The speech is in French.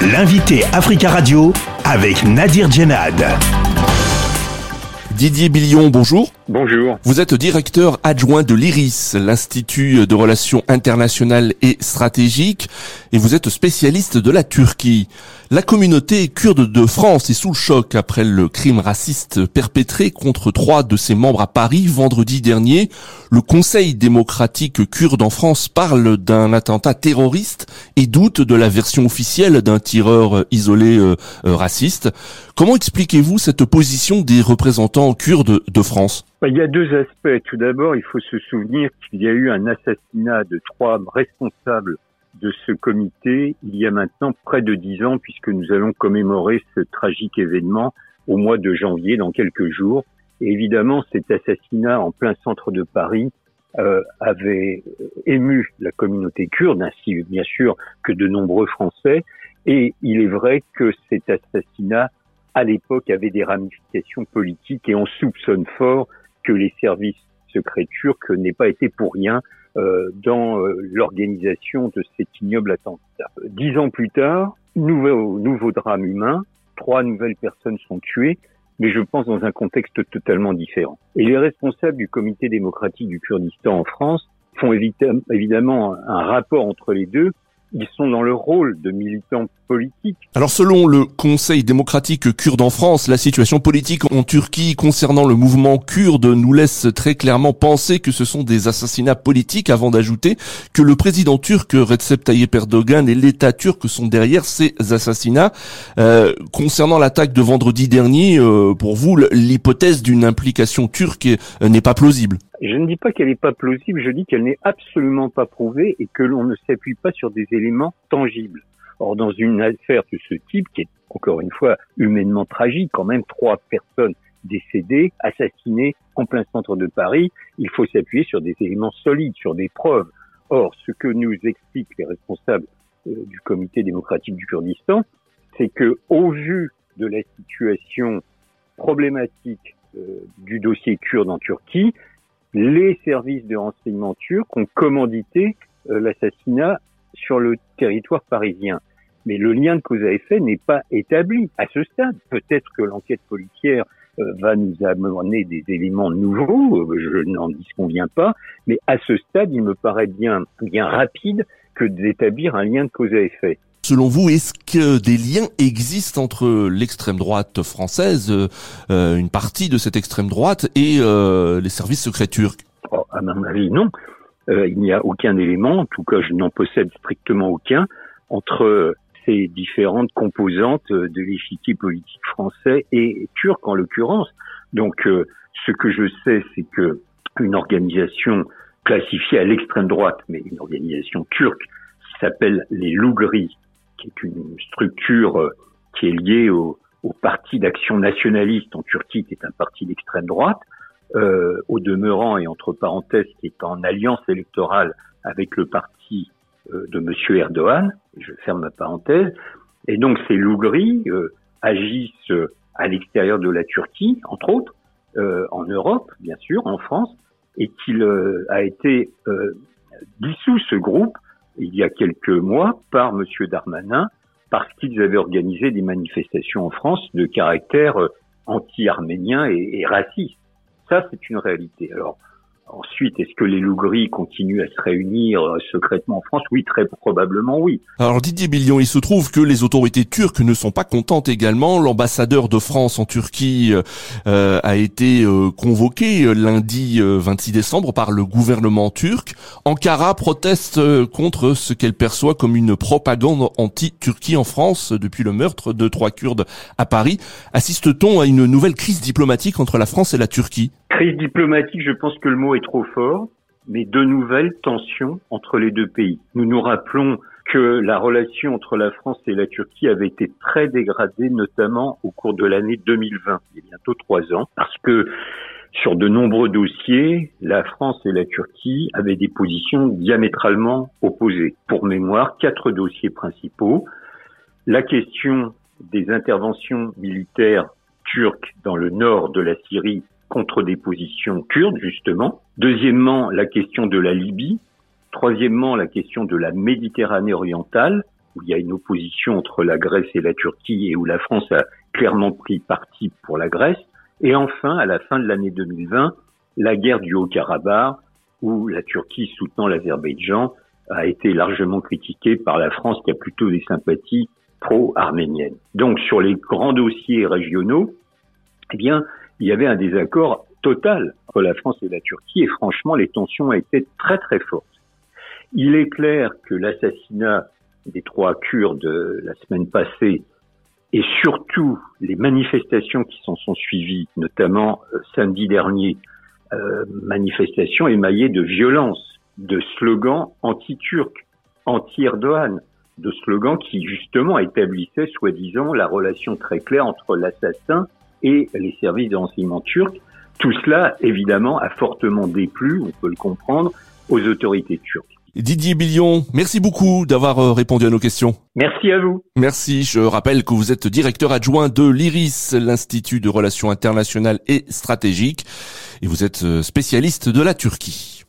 L'invité Africa Radio avec Nadir Djenad. Didier Billion, bonjour. Bonjour. Vous êtes directeur adjoint de l'IRIS, l'Institut de Relations Internationales et Stratégiques, et vous êtes spécialiste de la Turquie. La communauté kurde de France est sous le choc après le crime raciste perpétré contre trois de ses membres à Paris vendredi dernier. Le Conseil démocratique kurde en France parle d'un attentat terroriste et doute de la version officielle d'un tireur isolé euh, euh, raciste. Comment expliquez-vous cette position des représentants kurdes de France? Il y a deux aspects. Tout d'abord, il faut se souvenir qu'il y a eu un assassinat de trois responsables de ce comité il y a maintenant près de dix ans, puisque nous allons commémorer ce tragique événement au mois de janvier, dans quelques jours. Évidemment, cet assassinat en plein centre de Paris euh, avait ému la communauté kurde, ainsi bien sûr que de nombreux Français. Et il est vrai que cet assassinat, à l'époque, avait des ramifications politiques et on soupçonne fort que les services secrets turcs n'aient pas été pour rien euh, dans euh, l'organisation de cet ignoble attentat. Dix ans plus tard, nouveau, nouveau drame humain, trois nouvelles personnes sont tuées, mais je pense dans un contexte totalement différent. Et les responsables du comité démocratique du Kurdistan en France font évidemment un rapport entre les deux ils sont dans le rôle de militants Alors selon le Conseil démocratique kurde en France, la situation politique en Turquie concernant le mouvement kurde nous laisse très clairement penser que ce sont des assassinats politiques avant d'ajouter que le président turc Recep Tayyip Erdogan et l'État turc sont derrière ces assassinats. Euh, concernant l'attaque de vendredi dernier, euh, pour vous, l'hypothèse d'une implication turque n'est pas plausible je ne dis pas qu'elle n'est pas plausible, je dis qu'elle n'est absolument pas prouvée et que l'on ne s'appuie pas sur des éléments tangibles. Or, dans une affaire de ce type, qui est encore une fois humainement tragique, quand même trois personnes décédées, assassinées en plein centre de Paris, il faut s'appuyer sur des éléments solides, sur des preuves. Or, ce que nous expliquent les responsables euh, du comité démocratique du Kurdistan, c'est que, au vu de la situation problématique euh, du dossier kurde en Turquie, les services de renseignement turcs ont commandité euh, l'assassinat sur le territoire parisien. Mais le lien de cause à effet n'est pas établi à ce stade. Peut-être que l'enquête policière euh, va nous amener des éléments nouveaux, euh, je n'en disconviens pas, mais à ce stade, il me paraît bien, bien rapide que d'établir un lien de cause à effet. Selon vous, est-ce que des liens existent entre l'extrême droite française, euh, une partie de cette extrême droite, et euh, les services secrets turcs? Oh, À mon avis, non. Euh, il n'y a aucun élément, en tout cas je n'en possède strictement aucun, entre différentes composantes de l'échiquier politique français et turc en l'occurrence. Donc ce que je sais, c'est que une organisation classifiée à l'extrême droite, mais une organisation turque, qui s'appelle les Lougris, qui est une structure euh, qui est liée au, parti d'action nationaliste en Turquie, qui est un parti d'extrême droite, euh, au demeurant et entre parenthèses, qui est en alliance électorale avec le parti euh, de Monsieur Erdogan. Je ferme ma parenthèse. Et donc ces lougris euh, agissent à l'extérieur de la Turquie, entre autres, en Europe, bien sûr, en France, et qu'il a été dissous ce groupe il y a quelques mois par M. Darmanin parce qu'ils avaient organisé des manifestations en France de caractère euh, anti-arménien et, et, raciste. Ça, c'est une réalité. Alors, Ensuite, est-ce que les loups gris continuent à se réunir euh, secrètement en France? Oui, très probablement oui. Alors Didier Billion, il se trouve que les autorités turques ne sont pas contentes également. L'ambassadeur de France en Turquie euh, a été euh, convoqué lundi 26 décembre par le gouvernement turc. Ankara proteste contre ce qu'elle perçoit comme une propagande anti-Turquie en France depuis le meurtre de trois Kurdes à Paris. Assiste-t-on à une nouvelle crise diplomatique entre la France et la Turquie? Crise diplomatique, je pense que le mot est trop fort, mais de nouvelles tensions entre les deux pays. Nous nous rappelons que la relation entre la France et la Turquie avait été très dégradée, notamment au cours de l'année 2020, il y a bientôt trois ans, parce que sur de nombreux dossiers, la France et la Turquie avaient des positions diamétralement opposées. Pour mémoire, quatre dossiers principaux. La question des interventions militaires turques dans le nord de la Syrie contre des positions kurdes, justement. Deuxièmement, la question de la Libye. Troisièmement, la question de la Méditerranée orientale, où il y a une opposition entre la Grèce et la Turquie et où la France a clairement pris parti pour la Grèce. Et enfin, à la fin de l'année 2020, la guerre du Haut-Karabakh, où la Turquie soutenant l'Azerbaïdjan a été largement critiquée par la France qui a plutôt des sympathies pro-arméniennes. Donc sur les grands dossiers régionaux, eh bien, il y avait un désaccord total entre la France et la Turquie et franchement, les tensions étaient très très fortes. Il est clair que l'assassinat des trois Kurdes la semaine passée et surtout les manifestations qui s'en sont suivies, notamment euh, samedi dernier, euh, manifestations émaillées de violence, de slogans anti-turcs, anti-Erdogan, de slogans qui justement établissaient soi-disant la relation très claire entre l'assassin et les services de renseignement turcs. Tout cela, évidemment, a fortement déplu, on peut le comprendre, aux autorités turques. Didier Billion, merci beaucoup d'avoir euh, répondu à nos questions. Merci à vous. Merci. Je rappelle que vous êtes directeur adjoint de l'IRIS, l'Institut de Relations Internationales et Stratégiques, et vous êtes euh, spécialiste de la Turquie.